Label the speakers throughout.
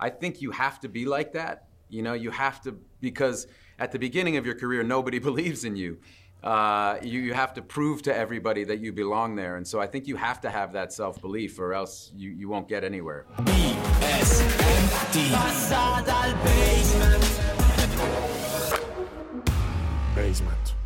Speaker 1: I think you have to be like that. You know, you have to, because at the beginning of your career, nobody believes in you. Uh, you, you have to prove to everybody that you belong there. And so I think you have to have that self belief, or else you, you won't get anywhere.
Speaker 2: Basement.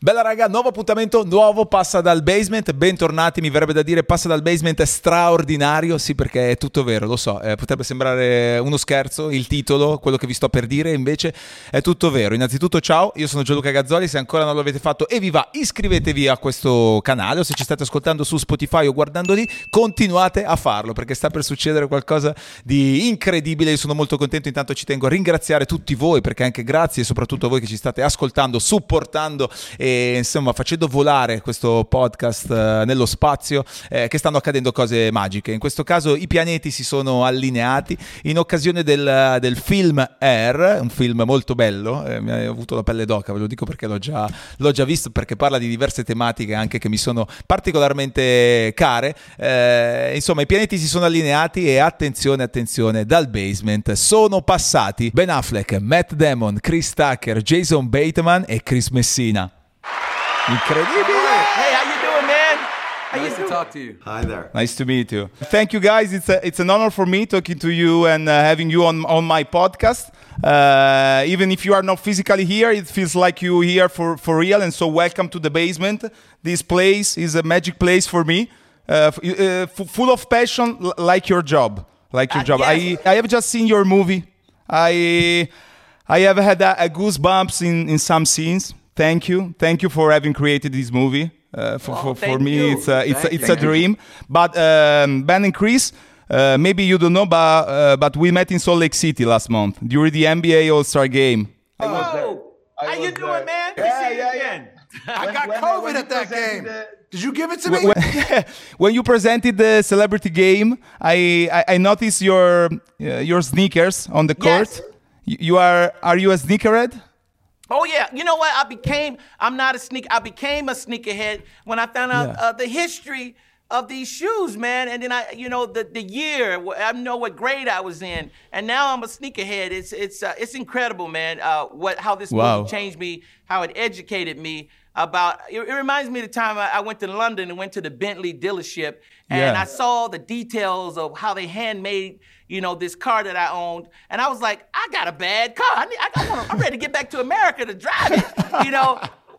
Speaker 3: Bella raga, nuovo appuntamento, nuovo passa dal basement, bentornati, mi verrebbe da dire passa dal basement straordinario, sì perché è tutto vero, lo so, eh, potrebbe sembrare uno scherzo il titolo, quello che vi sto per dire, invece è tutto vero. Innanzitutto ciao, io sono Gianluca Gazzoli, se ancora non l'avete fatto e vi va iscrivetevi a questo canale o se ci state ascoltando su Spotify o guardando lì, continuate a farlo perché sta per succedere qualcosa di incredibile, io sono molto contento, intanto ci tengo a ringraziare tutti voi perché anche grazie soprattutto voi che ci state ascoltando, supportando e insomma facendo volare questo podcast eh, nello spazio eh, che stanno accadendo cose magiche. In questo caso i pianeti si sono allineati in occasione del, del film Air, un film molto bello, eh, mi ha avuto la pelle d'oca, ve lo dico perché l'ho già, l'ho già visto, perché parla di diverse tematiche anche che mi sono particolarmente care. Eh, insomma i pianeti si sono allineati e attenzione, attenzione, dal basement sono passati Ben Affleck, Matt Damon, Chris Tucker, Jason Bateman e Chris Messina. Incredibile!
Speaker 4: Hey, how you doing, man? How
Speaker 1: Nice to
Speaker 4: doing?
Speaker 1: talk to you.
Speaker 2: Hi there.
Speaker 3: Nice to meet you. Thank you, guys. It's a, it's an honor for me talking to you and uh, having you on on my podcast. Uh, even if you are not physically here, it feels like you here for for real. And so, welcome to the basement. This place is a magic place for me, uh, f- uh, f- full of passion, l- like your job, like your
Speaker 4: Uh,
Speaker 3: job.
Speaker 4: yes.
Speaker 3: I I have just seen your movie. I I have had a, a goosebumps in in some scenes. Thank you, thank you for having created this movie. Uh, for, for, for me,
Speaker 4: you.
Speaker 3: it's a, it's a, it's a dream. But um, Ben and Chris, uh, maybe you don't know, but uh, but we met in Salt Lake City last month during the NBA All Star Game.
Speaker 4: Oh, how you doing, man? Good to see you again.
Speaker 2: I got COVID at that game. Did you give it to me?
Speaker 3: When, when you presented the celebrity game, I I, I noticed your uh, your sneakers on the court.
Speaker 4: Yes.
Speaker 3: You, you are are you a sneakerhead?
Speaker 4: Oh yeah, you know what? I became. I'm not a sneak. I became a sneakerhead when I found out
Speaker 3: Yeah.
Speaker 4: uh, the history of these shoes, man. And then I, you know, the the year. I know what grade I was in, and now I'm a sneakerhead. It's it's uh, it's incredible, man. Uh, what how this
Speaker 3: Wow.
Speaker 4: movie changed me, how it educated me about. It, it reminds me of the time I, I went to London and went to the Bentley dealership, and
Speaker 3: Yeah.
Speaker 4: I saw the details of how they handmade. You know this car that I owned, and I was like, I got a bad car. I need, I, I wanna, I'm ready to get back to America to drive it. You know,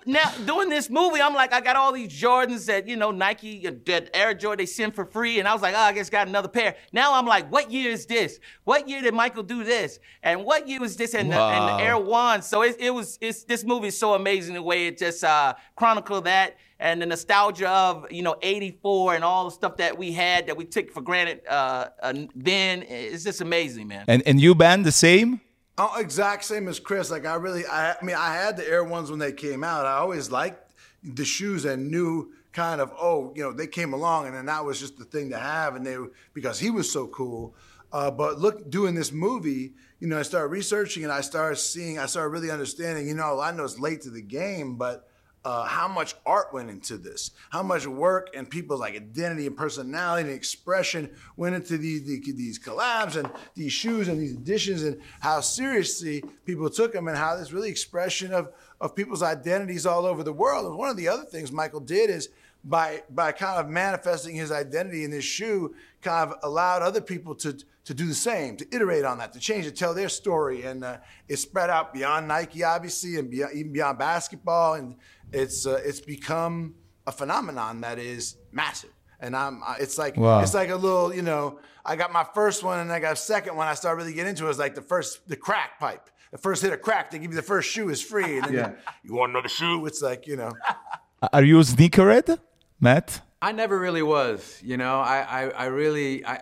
Speaker 4: now doing this movie, I'm like, I got all these Jordans that you know Nike, uh, that Air Jordan they send for free, and I was like, oh, I just got another pair. Now I'm like, what year is this? What year did Michael do this? And what year was this? And, the, and the Air One. So it, it was, it's this movie is so amazing the way it just uh, chronicled that. And the nostalgia of you know '84 and all the stuff that we had that we took for granted uh, uh, then it's just amazing, man.
Speaker 3: And and you Ben the same?
Speaker 2: Oh, exact same as Chris. Like I really, I, I mean, I had the Air Ones when they came out. I always liked the shoes and knew kind of, oh, you know, they came along, and then that was just the thing to have, and they because he was so cool. Uh, but look, doing this movie, you know, I started researching and I started seeing, I started really understanding. You know, I know it's late to the game, but uh, how much art went into this, how much work and people's like identity and personality and expression went into these these, these collabs and these shoes and these editions, and how seriously people took them, and how this really expression of of people's identities all over the world. And one of the other things Michael did is by by kind of manifesting his identity in this shoe, kind of allowed other people to to do the same, to iterate on that, to change, to tell their story, and uh, it spread out beyond Nike, obviously, and beyond, even beyond basketball, and it's uh, it's become a phenomenon that is massive. And I'm, it's like
Speaker 3: Wow.
Speaker 2: it's like a little, you know, I got my first one and I got a second one. I started really getting into it. It was like the first, the crack pipe. The first hit of crack, they give you the first shoe is free, and then you, you want another shoe. It's like you know,
Speaker 3: Are you a sneakerhead, Matt?
Speaker 1: I never really was. You know, I, I, I really, I,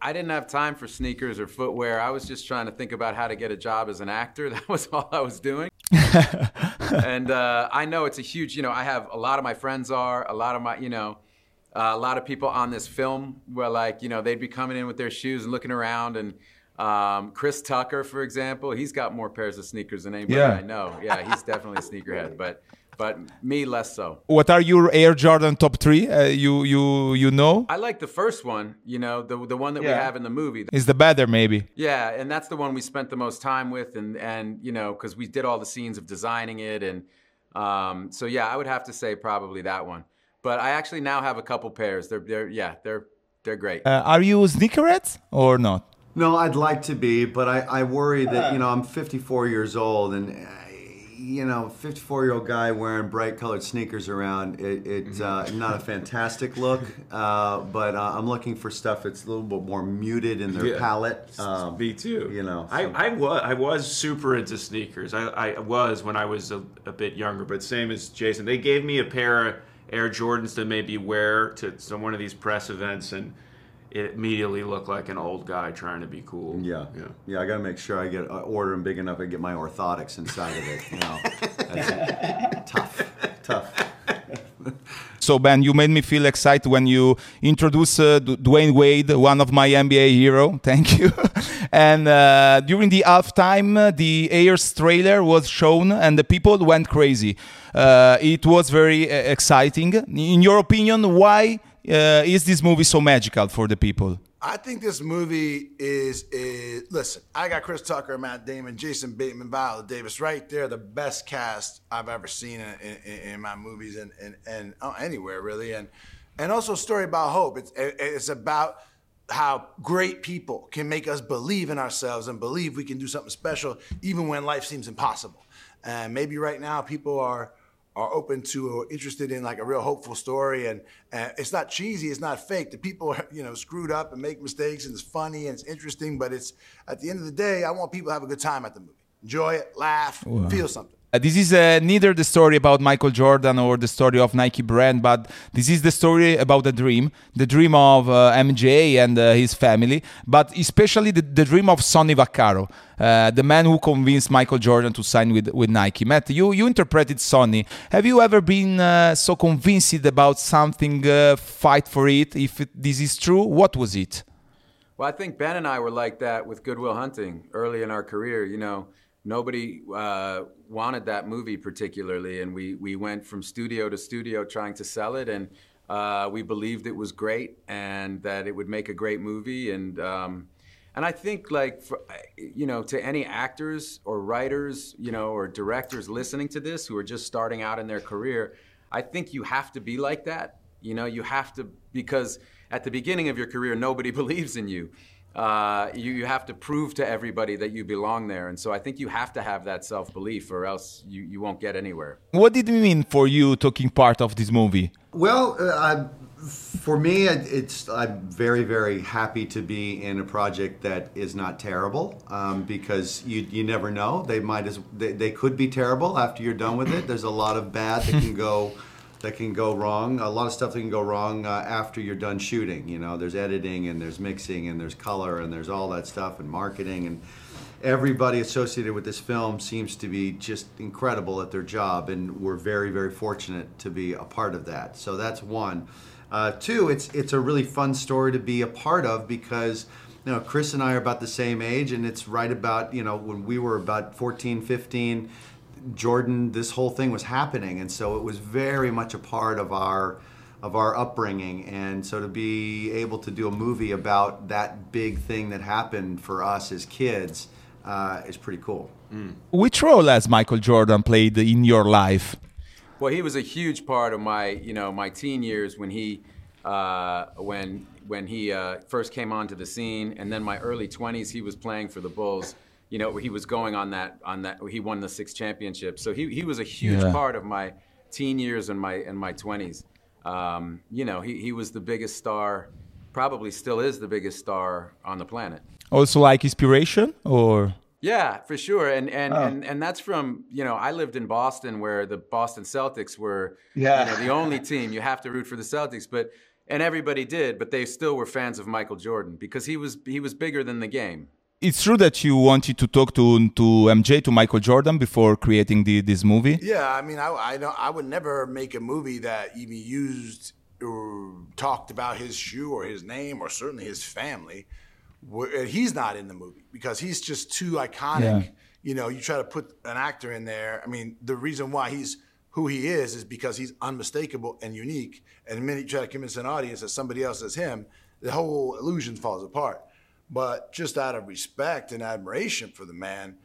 Speaker 1: I- didn't have time for sneakers or footwear. I was just trying to think about how to get a job as an actor. That was all I was doing. and uh, I know it's a huge, you know, I have a lot of my friends are, a lot of my, you know, uh, a lot of people on this film were like, you know, they'd be coming in with their shoes and looking around. And um, Chris Tucker, for example, he's got more pairs of sneakers than anybody
Speaker 3: Yeah.
Speaker 1: I know. Yeah, he's definitely a sneakerhead. But but me less so.
Speaker 3: What are your Air Jordan top three? Uh, you you you know?
Speaker 1: I like the first one, you know, the the one that we have in the movie.
Speaker 3: Is the better maybe?
Speaker 1: Yeah, and that's the one we spent the most time with, and and you know, because we did all the scenes of designing it, and um, so yeah, I would have to say probably that one. But I actually now have a couple pairs. They're they're yeah, they're they're great.
Speaker 3: Uh, are you sneakerheads or not?
Speaker 5: No, I'd like to be, but I, I worry that, you know, I'm 54 years old and, uh, you know, 54 year old guy wearing bright colored sneakers around, it, it's uh, not a fantastic look, uh, but uh, I'm looking for stuff that's a little bit more muted in their
Speaker 6: Yeah.
Speaker 5: palette. Um,
Speaker 6: Me too.
Speaker 5: you know,
Speaker 6: I,
Speaker 5: so-
Speaker 6: I was I was super into sneakers. I, I was when I was a, a bit younger, but same as Jason. They gave me a pair of Air Jordans to maybe wear to some one of these press events, and it immediately looked like an old guy trying to be cool.
Speaker 5: Yeah,
Speaker 6: yeah.
Speaker 5: yeah. I got to make sure I get uh, order them big enough. I get my orthotics inside of it. You know, That's tough, tough.
Speaker 3: So Ben, you made me feel excited when you introduced uh, D- Dwyane Wade, one of my NBA hero. Thank you. and uh, during the halftime, uh, the Ayers trailer was shown, and the people went crazy. Uh, it was very uh, exciting. In your opinion, why uh, is this movie so magical for the people?
Speaker 2: I think this movie is, is listen. I got Chris Tucker, Matt Damon, Jason Bateman, Viola Davis, right there, the best cast I've ever seen in, in, in my movies and and, and oh, anywhere really, and and also a story about hope. It's it's about how great people can make us believe in ourselves and believe we can do something special even when life seems impossible. And maybe right now people are are open to or interested in like a real hopeful story. And, and it's not cheesy it's not fake. The people are you know screwed up and make mistakes and it's funny and it's interesting but it's at the end of the day i want people to have a good time at the movie. Enjoy it laugh feel something
Speaker 3: Uh, this is uh, neither the story about Michael Jordan or the story of Nike brand, but this is the story about a dream, the dream of uh, MJ and uh, his family, but especially the, the dream of Sonny Vaccaro, uh, the man who convinced Michael Jordan to sign with, with Nike. Matt, you, you interpreted Sonny. Have you ever been uh, so convinced about something, fight for it? If it, this is true, what was it?
Speaker 1: Well, I think Ben and I were like that with Good Will Hunting early in our career. You know, nobody uh, wanted that movie particularly, and we we went from studio to studio trying to sell it, and uh, we believed it was great and that it would make a great movie, and um, and I think like for, you know to any actors or writers, you know, or directors listening to this who are just starting out in their career, I think you have to be like that. You know, you have to because at the beginning of your career, nobody believes in you. Uh, you, you have to prove to everybody that you belong there. And so I think you have to have that self belief, or else you, you won't get anywhere.
Speaker 3: What did it mean for you taking part of this movie?
Speaker 5: Well, uh, I, for me, it's I'm very, very happy to be in a project that is not terrible um, because you you never know. They might as they, they could be terrible after you're done with it. There's a lot of bad that can go that can go wrong. A lot of stuff that can go wrong uh, after you're done shooting. You know, there's editing and there's mixing and there's color and there's all that stuff and marketing and everybody associated with this film seems to be just incredible at their job, and we're very, very fortunate to be a part of that. So that's one. Uh, two, it's it's a really fun story to be a part of because you know Chris and I are about the same age, and it's right about you know when we were about 14, 15. Jordan, this whole thing was happening, and so it was very much a part of our of our upbringing, and so to be able to do a movie about that big thing that happened for us as kids uh, is pretty cool.
Speaker 3: Which role has Michael Jordan played in your life?
Speaker 1: Well, he was a huge part of my, you know, my teen years when he, uh, when when he uh, first came onto the scene, and then my early 20s, he was playing for the Bulls. You know, he was going on that on that. He won the six championships, so he he was a huge
Speaker 3: Yeah.
Speaker 1: part of my teen years and my and my 20s. Um, you know, he he was the biggest star, probably still is the biggest star on the planet.
Speaker 3: Also, like inspiration, or
Speaker 1: Yeah, for sure. And and, and and that's from, you know, I lived in Boston where the Boston Celtics were
Speaker 7: Yeah.
Speaker 1: you know, the only team. You have to root for the Celtics, but and everybody did, but they still were fans of Michael Jordan because he was he was bigger than the game.
Speaker 3: It's true that you wanted to talk to to MJ to Michael Jordan before creating the, this movie.
Speaker 2: Yeah, I mean, I, I don't, I would never make a movie that even used or talked about his shoe or his name or certainly his family. He's not in the movie because he's just too iconic.
Speaker 3: Yeah.
Speaker 2: You know, you try to put an actor in there. I mean, the reason why he's who he is is because he's unmistakable and unique. And the minute you try to convince an audience that somebody else is him, the whole illusion falls apart. But just out of respect and admiration for the man,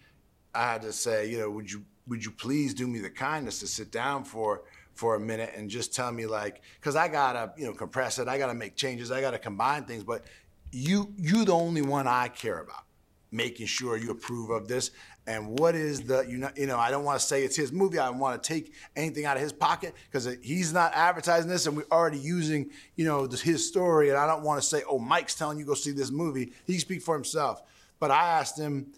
Speaker 2: I had to say, you know, would you would you please do me the kindness to sit down for for a minute and just tell me like, because I gotta you know compress it, I gotta make changes, I gotta combine things, but you you the only one I care about making sure you approve of this and what is the you know you know I don't want to say it's his movie. I don't want to take anything out of his pocket because he's not advertising this, and we're already using you know his story. And I don't want to say, oh, Mike's telling you go see this movie. He can speak for himself. But I asked him,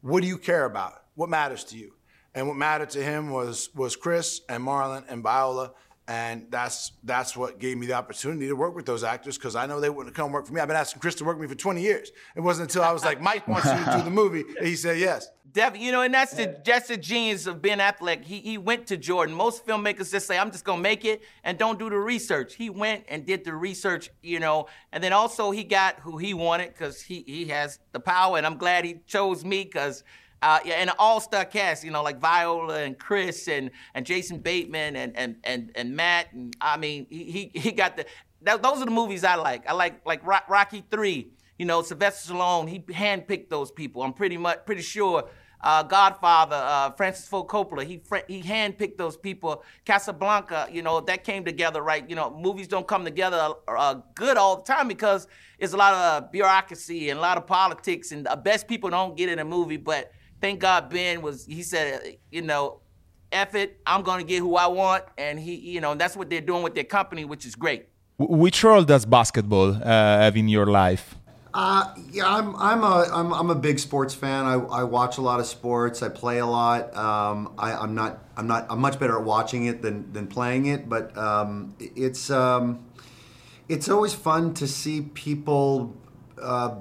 Speaker 2: what do you care about? What matters to you? And what mattered to him was was Chris and Marlon and Viola and that's that's what gave me the opportunity to work with those actors because I know they wouldn't come work for me. I've been asking Chris to work with me for 20 years. It wasn't until I was like, Mike wants you to do the movie, and he said yes.
Speaker 4: Definitely, you know, and that's the that's the genius of Ben Affleck. He he went to Jordan. Most filmmakers just say, "I'm just gonna make it" and don't do the research. He went and did the research, you know, and then also he got who he wanted because he he has the power, and I'm glad he chose me because uh, yeah, and an all-star cast, you know, like Viola and Chris and, and Jason Bateman and, and, and, and Matt. And I mean, he, he got the, that, those are the movies I like. I like, like Rocky 3, you know, Sylvester Stallone, he handpicked those people. I'm pretty much, pretty sure uh, Godfather, uh, Francis Ford Coppola, he he handpicked those people. Casablanca, you know, that came together right. You know, movies don't come together uh, good all the time because it's a lot of bureaucracy and a lot of politics, and the best people don't get in a movie. But thank God Ben was, he said, you know, F it, I'm to get who I want. And he, you know, that's what they're doing with their company, which is great.
Speaker 3: Which role does basketball uh, have in your life?
Speaker 5: Uh, yeah, I'm I'm a I'm, I'm a big sports fan. I, I watch a lot of sports. I play a lot. Um, I, I'm not I'm not I'm much better at watching it than, than playing it. But um, it's um, it's always fun to see people uh,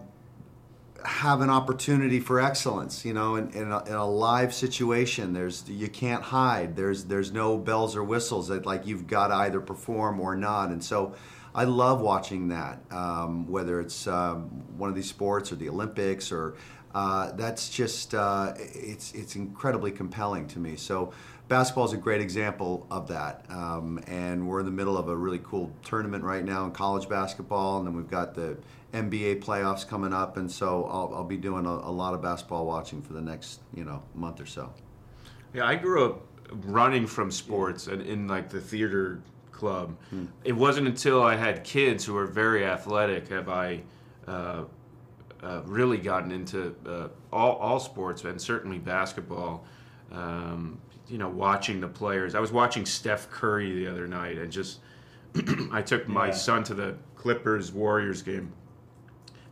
Speaker 5: have an opportunity for excellence you know in, in, a, in, a, live situation there's you can't hide there's there's no bells or whistles that like you've got to either perform or not and so i love watching that um, whether it's um, one of these sports or the olympics or uh, that's just uh, it's it's incredibly compelling to me so basketball is a great example of that um, and we're in the middle of a really cool tournament right now in college basketball and then we've got the NBA playoffs coming up, and so I'll, I'll be doing a, a, lot of basketball watching for the next you know month or so.
Speaker 6: Yeah, I grew up running from sports and in like the theater club. Hmm. It wasn't until I had kids who were very athletic have I uh, uh, really gotten into uh, all, all sports and certainly basketball. Um, you know, watching the players. I was watching Steph Curry the other night and just I took my yeah. son to the Clippers Warriors game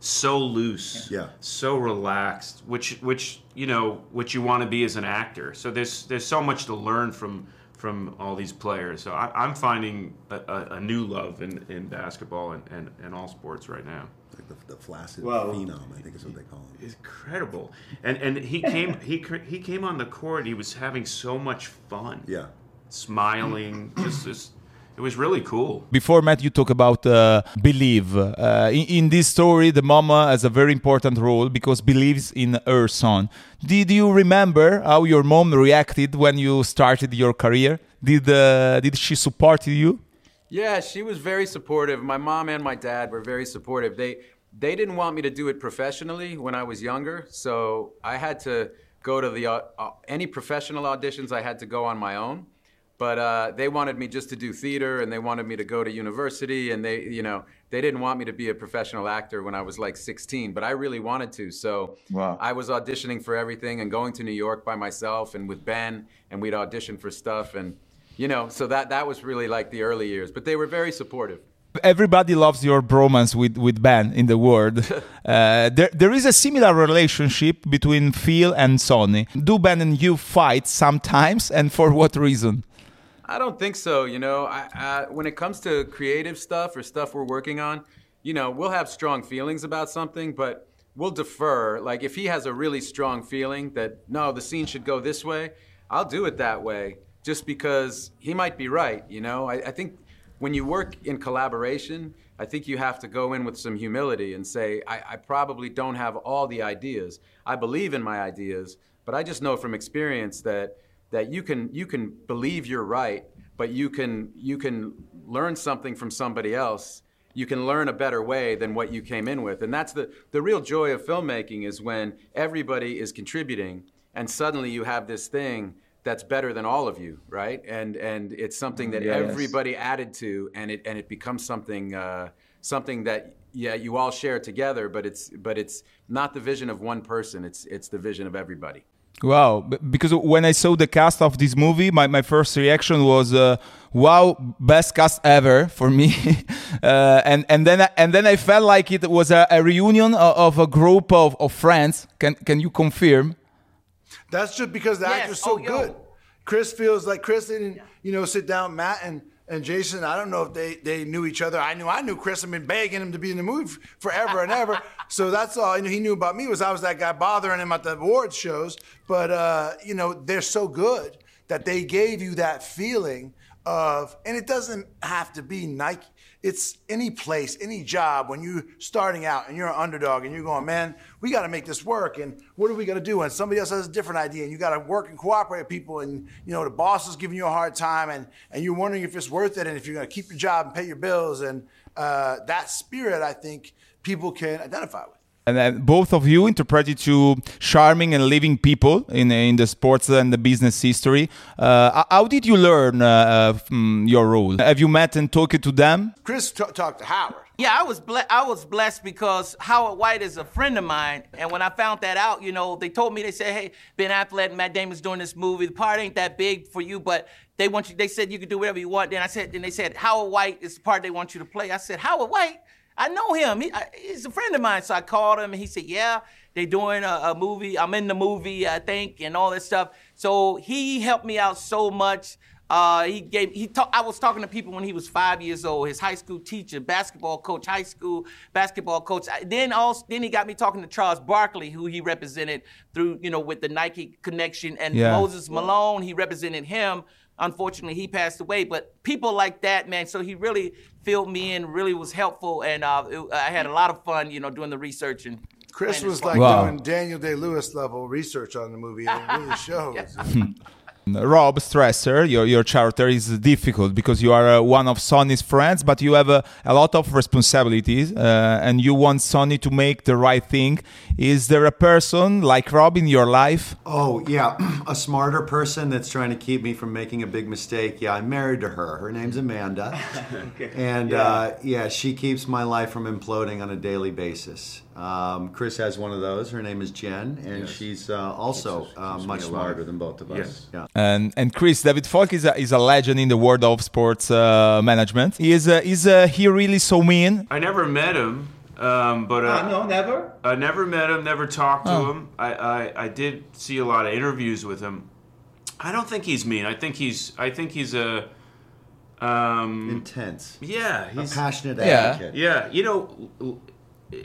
Speaker 6: so loose,
Speaker 5: yeah,
Speaker 6: so relaxed, which which you know what you want to be as an actor. So there's there's so much to learn from from all these players. So I, am finding a, a, a, new love in, in basketball and, and, and all sports right now.
Speaker 5: Like the, the flaccid well, phenom, I think is what they call him.
Speaker 6: Incredible, and and he came he he came on the court. He was having so much fun.
Speaker 5: Yeah,
Speaker 6: smiling, just just it was really cool.
Speaker 3: Before Matt, you talk about uh, believe. Uh, in, in, this story, the mama has a very important role because believes in her son. Did you remember how your mom reacted when you started your career? Did uh, did she support you?
Speaker 1: Yeah, she was very supportive. My mom and my dad were very supportive. They they didn't want me to do it professionally when I was younger, so I had to go to the uh, uh, any professional auditions. I had to go on my own but uh, they wanted me just to do theater and they wanted me to go to university and they you know they didn't want me to be a professional actor when i was like 16 but i really wanted to so wow. i was auditioning for everything and going to new york by myself and with ben and we'd audition for stuff and you know so that that was really like the early years but they were very supportive
Speaker 3: everybody loves your bromance with, with Ben in the world. Uh, there, there is a similar relationship between Phil and Sonny. Do Ben and you fight sometimes, and for what reason?
Speaker 1: I don't think so. You know, I, I, when it comes to creative stuff or stuff we're working on, you know, we'll have strong feelings about something, but we'll defer. Like if he has a really strong feeling that no, the scene should go this way, I'll do it that way, just because he might be right. You know, I, I think when you work in collaboration, I think you have to go in with some humility and say, I, I probably don't have all the ideas. I believe in my ideas, but I just know from experience that that you can you can believe you're right, but you can you can learn something from somebody else. You can learn a better way than what you came in with, and that's the the real joy of filmmaking is when everybody is contributing, and suddenly you have this thing that's better than all of you, right? And and it's something that
Speaker 3: Yes.
Speaker 1: everybody added to, and it and it becomes something uh, something that yeah you all share together, but it's but it's not the vision of one person. It's it's the vision of everybody.
Speaker 3: Wow, because when I saw the cast of this movie, my, my first reaction was, uh, "Wow, best cast ever for me," uh, and and then I- and then I felt like it was a, a reunion of, of a group of, of friends. Can can you confirm?
Speaker 2: That's just because the
Speaker 4: Yes.
Speaker 2: actor's so
Speaker 4: Oh,
Speaker 2: good. Chris feels like Chris didn't, you know, sit down. Matt and and Jason. I don't know if they they knew each other. I knew I knew Chris. I've been begging him to be in the movie forever and ever. so that's all I knew he knew about me was I was that guy bothering him at the awards shows. But uh, you know, they're so good that they gave you that feeling of, and it doesn't have to be Nike. It's any place, any job when you're starting out and you're an underdog and you're going, man, we got to make this work. And what are we going to do? And somebody else has a different idea and you got to work and cooperate with people. And, you know, the boss is giving you a hard time and, and you're wondering if it's worth it and if you're going to keep your job and pay your bills. And uh, that spirit, I think people can identify with.
Speaker 3: And then both of you interpreted to charming and living people in in the sports and the business history. Uh, how did you learn uh, uh, from your role? Have you met and talked to them?
Speaker 2: Chris t- talked to Howard.
Speaker 4: Yeah, I was ble- I was blessed because Howard White is a friend of mine, and when I found that out, you know, they told me they said, "Hey, Ben Affleck, and Matt Damon's doing this movie. The part ain't that big for you, but they want you. They said you can do whatever you want." Then I said, then they said Howard White is the part they want you to play. I said, Howard White, I know him. He, I, he's a friend of mine. So I called him, and he said, "Yeah, they're doing a, a movie. I'm in the movie, I think, and all that stuff." So he helped me out so much. Uh, he gave he talk, I was talking to people when he was five years old. His high school teacher, basketball coach, high school basketball coach. Then also then he got me talking to Charles Barkley, who he represented through you know with the Nike connection, and
Speaker 3: Yeah.
Speaker 4: Moses Malone. He represented him. Unfortunately, he passed away. But people like that, man. So he really filled me in. Really was helpful, and uh, it- I had a lot of fun, you know, doing the research and.
Speaker 2: Chris was like
Speaker 3: Wow.
Speaker 2: doing Daniel Day Lewis level research on the movie, and it really shows.
Speaker 3: Rob Strasser, your, your character is difficult because you are uh, one of Sonny's friends, but you have uh, a lot of responsibilities uh, and you want Sonny to make the right thing. Is there a person like Rob in your life?
Speaker 5: Oh, yeah, a smarter person that's trying to keep me from making a big mistake. Yeah, I'm married to her. Her name's Amanda. And yeah. Uh, yeah, she keeps my life from imploding on a daily basis. Um, Chris has one of those. Her name is Jen, and
Speaker 6: Yes.
Speaker 5: she's uh, also
Speaker 6: Keeps us-
Speaker 5: uh, much
Speaker 6: me alive.
Speaker 5: smarter than both of us.
Speaker 6: Yes.
Speaker 5: Yeah.
Speaker 3: And, and Chris, David Falk is a, is a legend in the world of sports uh, management. Is, uh, is uh, he really so mean?
Speaker 6: I never met him, um, but uh,
Speaker 7: no, never.
Speaker 6: I never met him, never talked to
Speaker 3: Oh.
Speaker 6: him. I, I, I did see a lot of interviews with him. I don't think he's mean. I think he's I think he's a um,
Speaker 5: Intense.
Speaker 6: yeah
Speaker 5: A
Speaker 6: he's
Speaker 5: passionate
Speaker 3: Yeah.
Speaker 5: advocate.
Speaker 6: yeah you know l- l-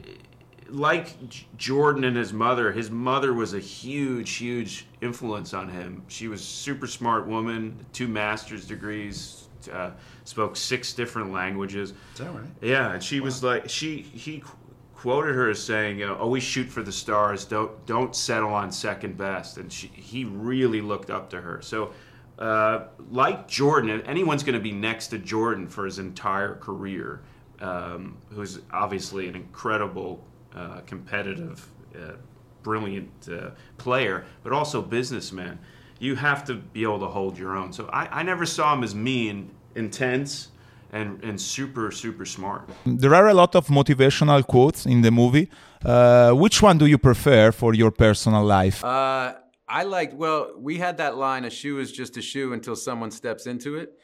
Speaker 6: like Jordan and his mother. His mother was a huge huge influence on him. She was a super smart woman, two master's degrees, uh, spoke six different languages.
Speaker 5: Is that right?
Speaker 6: Yeah, and she was like she he qu- quoted her as saying, you know, always shoot for the stars. Don't don't settle on second best. And she he really looked up to her. So. Uh, like Jordan, anyone's going to be next to Jordan for his entire career, um, who's obviously an incredible, uh, competitive, uh, brilliant uh, player, but also businessman. You have to be able to hold your own. So I, I never saw him as mean, intense, and, and super, super smart.
Speaker 3: There are a lot of motivational quotes in the movie. Uh, which one do you prefer for your personal life?
Speaker 1: Uh, I liked. Well, we had that line: "A shoe is just a shoe until someone steps into it."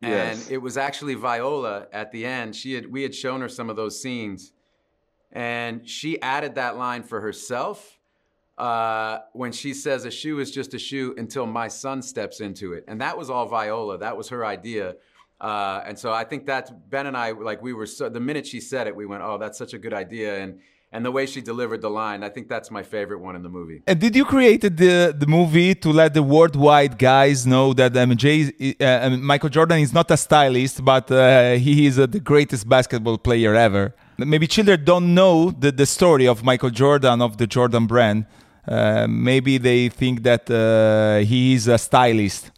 Speaker 5: Yes.
Speaker 1: And it was actually Viola at the end. She had we had shown her some of those scenes, and she added that line for herself uh, when she says, "A shoe is just a shoe until my son steps into it." And that was all Viola. That was her idea. Uh, and so I think that's Ben and I like we were so the minute she said it, we went, "Oh, that's such a good idea." And and the way she delivered the line, I think that's my favorite one in the movie.
Speaker 3: And did you create the the movie to let the worldwide guys know that MJ, uh, um, Michael Jordan is not a stylist, but uh, he is uh, the greatest basketball player ever? Maybe children don't know the, the story of Michael Jordan of the Jordan brand. uh, maybe they think that uh, he is a stylist.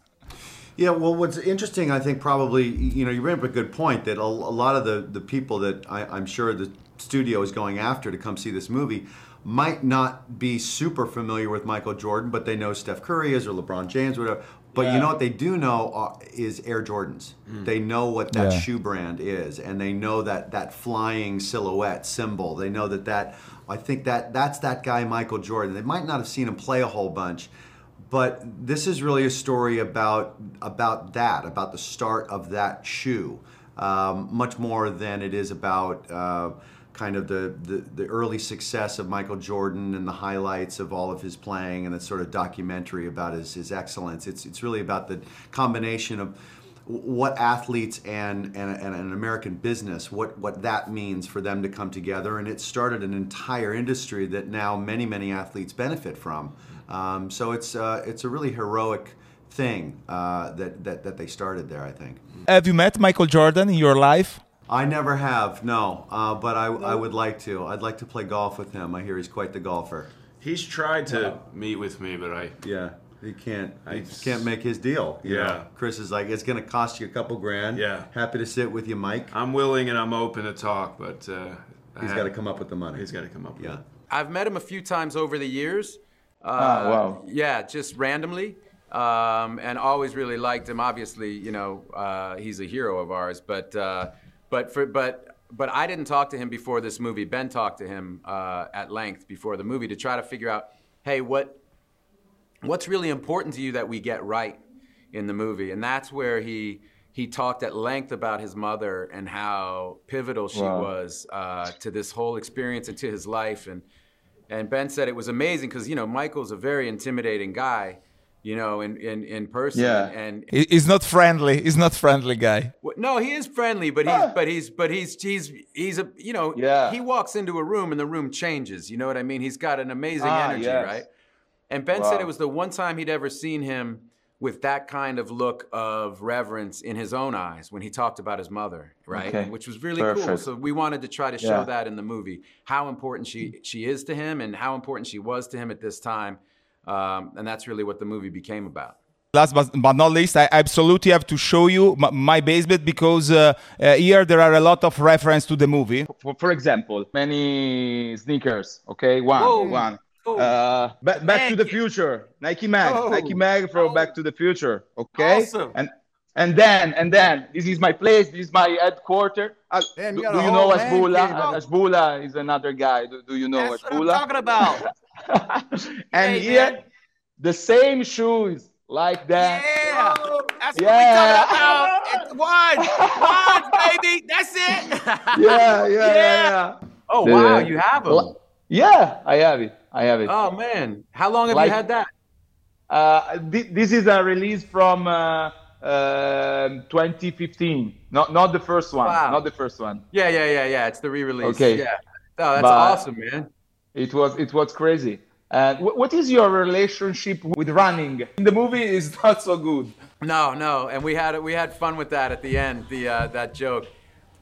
Speaker 5: Yeah, well, what's interesting, I think, probably, you know, you bring up a good point that a, a lot of the, the people that I, I'm sure the studio is going after to come see this movie might not be super familiar with Michael Jordan, but they know Steph Curry is or LeBron James, or whatever. But you know what they do know are, is Air Jordans. They know what that
Speaker 3: Yeah.
Speaker 5: shoe brand is, and they know that that flying silhouette symbol. They know that that. I think that that's that guy Michael Jordan. They might not have seen him play a whole bunch, but this is really a story about about that, about the start of that shoe, um, much more than it is about uh, kind of the, the the early success of Michael Jordan and the highlights of all of his playing and a sort of documentary about his his excellence. It's it's really about the combination of what athletes and, and, and an American business, what, what that means for them to come together. And it started an entire industry that now many, many athletes benefit from. Um, so it's, uh, it's a really heroic thing uh, that, that, that they started there, I think.
Speaker 3: Have you met Michael Jordan in your life?
Speaker 5: I never have, no, uh, but I, I would like to. I'd like to play golf with him. I hear he's quite the golfer.
Speaker 6: He's tried to meet with me, but I
Speaker 5: Yeah, he can't. He
Speaker 6: I-
Speaker 5: can't make his deal. you
Speaker 6: Yeah.
Speaker 5: know. Chris is like, it's going to cost you a couple grand.
Speaker 6: Yeah.
Speaker 5: Happy to sit with you, Mike.
Speaker 6: I'm willing and I'm open to talk, but uh, I
Speaker 5: He's
Speaker 6: have-
Speaker 5: got to come up with the money.
Speaker 6: He's got to come up with
Speaker 5: Yeah.
Speaker 6: it.
Speaker 1: I've met him a few times over the years. Uh,
Speaker 7: Ah, wow.
Speaker 1: Yeah, just randomly, um, and always really liked him. Obviously, you know, uh, he's a hero of ours. But uh, but for but but I didn't talk to him before this movie. Ben talked to him uh, at length before the movie to try to figure out, hey, what what's really important to you that we get right in the movie and that's where he he talked at length about his mother and how pivotal she
Speaker 7: Wow.
Speaker 1: was uh, to this whole experience and to his life and and ben said it was amazing because you know michael's a very intimidating guy you know in in, in person
Speaker 7: Yeah.
Speaker 1: and
Speaker 3: He's not friendly. He's not friendly guy.
Speaker 1: No, he is friendly, but he's but he's but he's he's he's a you know
Speaker 7: Yeah.
Speaker 1: he walks into a room and the room changes. You know what I mean? He's got an amazing
Speaker 7: Ah,
Speaker 1: energy,
Speaker 7: yes.
Speaker 1: right? And Ben said it was the one time he'd ever seen him with that kind of look of reverence in his own eyes when he talked about his mother, right?
Speaker 7: Okay.
Speaker 1: Which was really cool. So we wanted to try to show
Speaker 7: Yeah.
Speaker 1: that in the movie how important she she is to him and how important she was to him at this time, um, and that's really what the movie became about.
Speaker 3: Last but, but not least, I absolutely have to show you my, my basement because uh, uh, here there are a lot of reference to the movie.
Speaker 7: For, for example, many sneakers. Okay, one,
Speaker 1: Whoa.
Speaker 7: one.
Speaker 1: Whoa.
Speaker 7: Uh, ba- back to the
Speaker 4: Mag.
Speaker 7: future, Nike Mag,
Speaker 1: Oh.
Speaker 7: Nike Mag from Back to the Future. Okay,
Speaker 4: Awesome.
Speaker 7: and and then and then this is my place. This is my headquarter. Uh,
Speaker 2: Damn,
Speaker 7: do,
Speaker 2: you
Speaker 7: do you know
Speaker 2: whole man
Speaker 7: Ashbula? Uh, Ashbula is another guy. Do, do you know
Speaker 4: That's what I'm talking about.
Speaker 7: and
Speaker 4: Hey,
Speaker 7: here,
Speaker 4: man.
Speaker 7: the same shoes like that.
Speaker 4: Yeah, that's
Speaker 7: Yeah.
Speaker 4: what we talking about. It's one, one, baby. That's it.
Speaker 7: Yeah, yeah, yeah. yeah.
Speaker 1: Oh
Speaker 7: The-
Speaker 1: wow, you have them.
Speaker 7: Yeah, I have it. I have it.
Speaker 1: Oh man, how long have
Speaker 7: Like-
Speaker 1: you had that?
Speaker 7: Uh, thi- this is a release from uh, um 2015. Not not the first one.
Speaker 1: Wow.
Speaker 7: Not the first one.
Speaker 1: Yeah, yeah, yeah, yeah. It's the re-release.
Speaker 7: Okay.
Speaker 1: Yeah. Oh, that's
Speaker 7: But-
Speaker 1: awesome, man.
Speaker 7: It was it was crazy. And wh- what is your relationship with running? The movie is not so good.
Speaker 1: No, no, and we had we had fun with that at the end. The uh, that joke,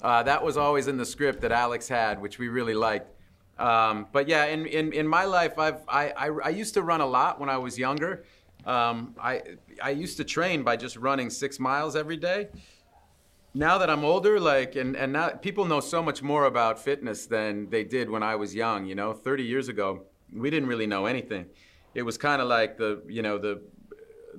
Speaker 1: uh, that was always in the script that Alex had, which we really liked. Um, but yeah, in, in, in my life, I've I, I, I used to run a lot when I was younger. Um, I I used to train by just running six miles every day. Now that I'm older, like and, and now people know so much more about fitness than they did when I was young. You know, 30 years ago, we didn't really know anything. It was kind of like the you know the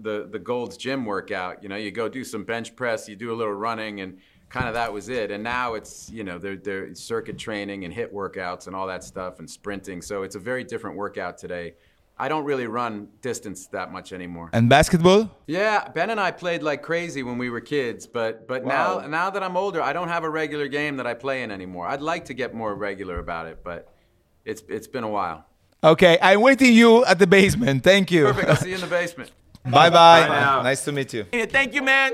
Speaker 1: the the Gold's Gym workout. You know, you go do some bench press, you do a little running, and kind of that was it. And now it's you know they're they're circuit training and HIIT workouts and all that stuff and sprinting. So it's a very different workout today. I don't really run distance that much anymore.
Speaker 3: And basketball?
Speaker 1: Yeah, Ben and I played like crazy when we were kids, but but
Speaker 7: Wow.
Speaker 1: now now that I'm older, I don't have a regular game that I play in anymore. I'd like to get more regular about it, but it's it's been a while.
Speaker 3: Okay, I'm waiting you at the basement. Thank you.
Speaker 1: Perfect. I'll see you in the basement.
Speaker 3: Bye bye.
Speaker 6: Bye now.
Speaker 3: Nice to meet you.
Speaker 4: Thank you, man.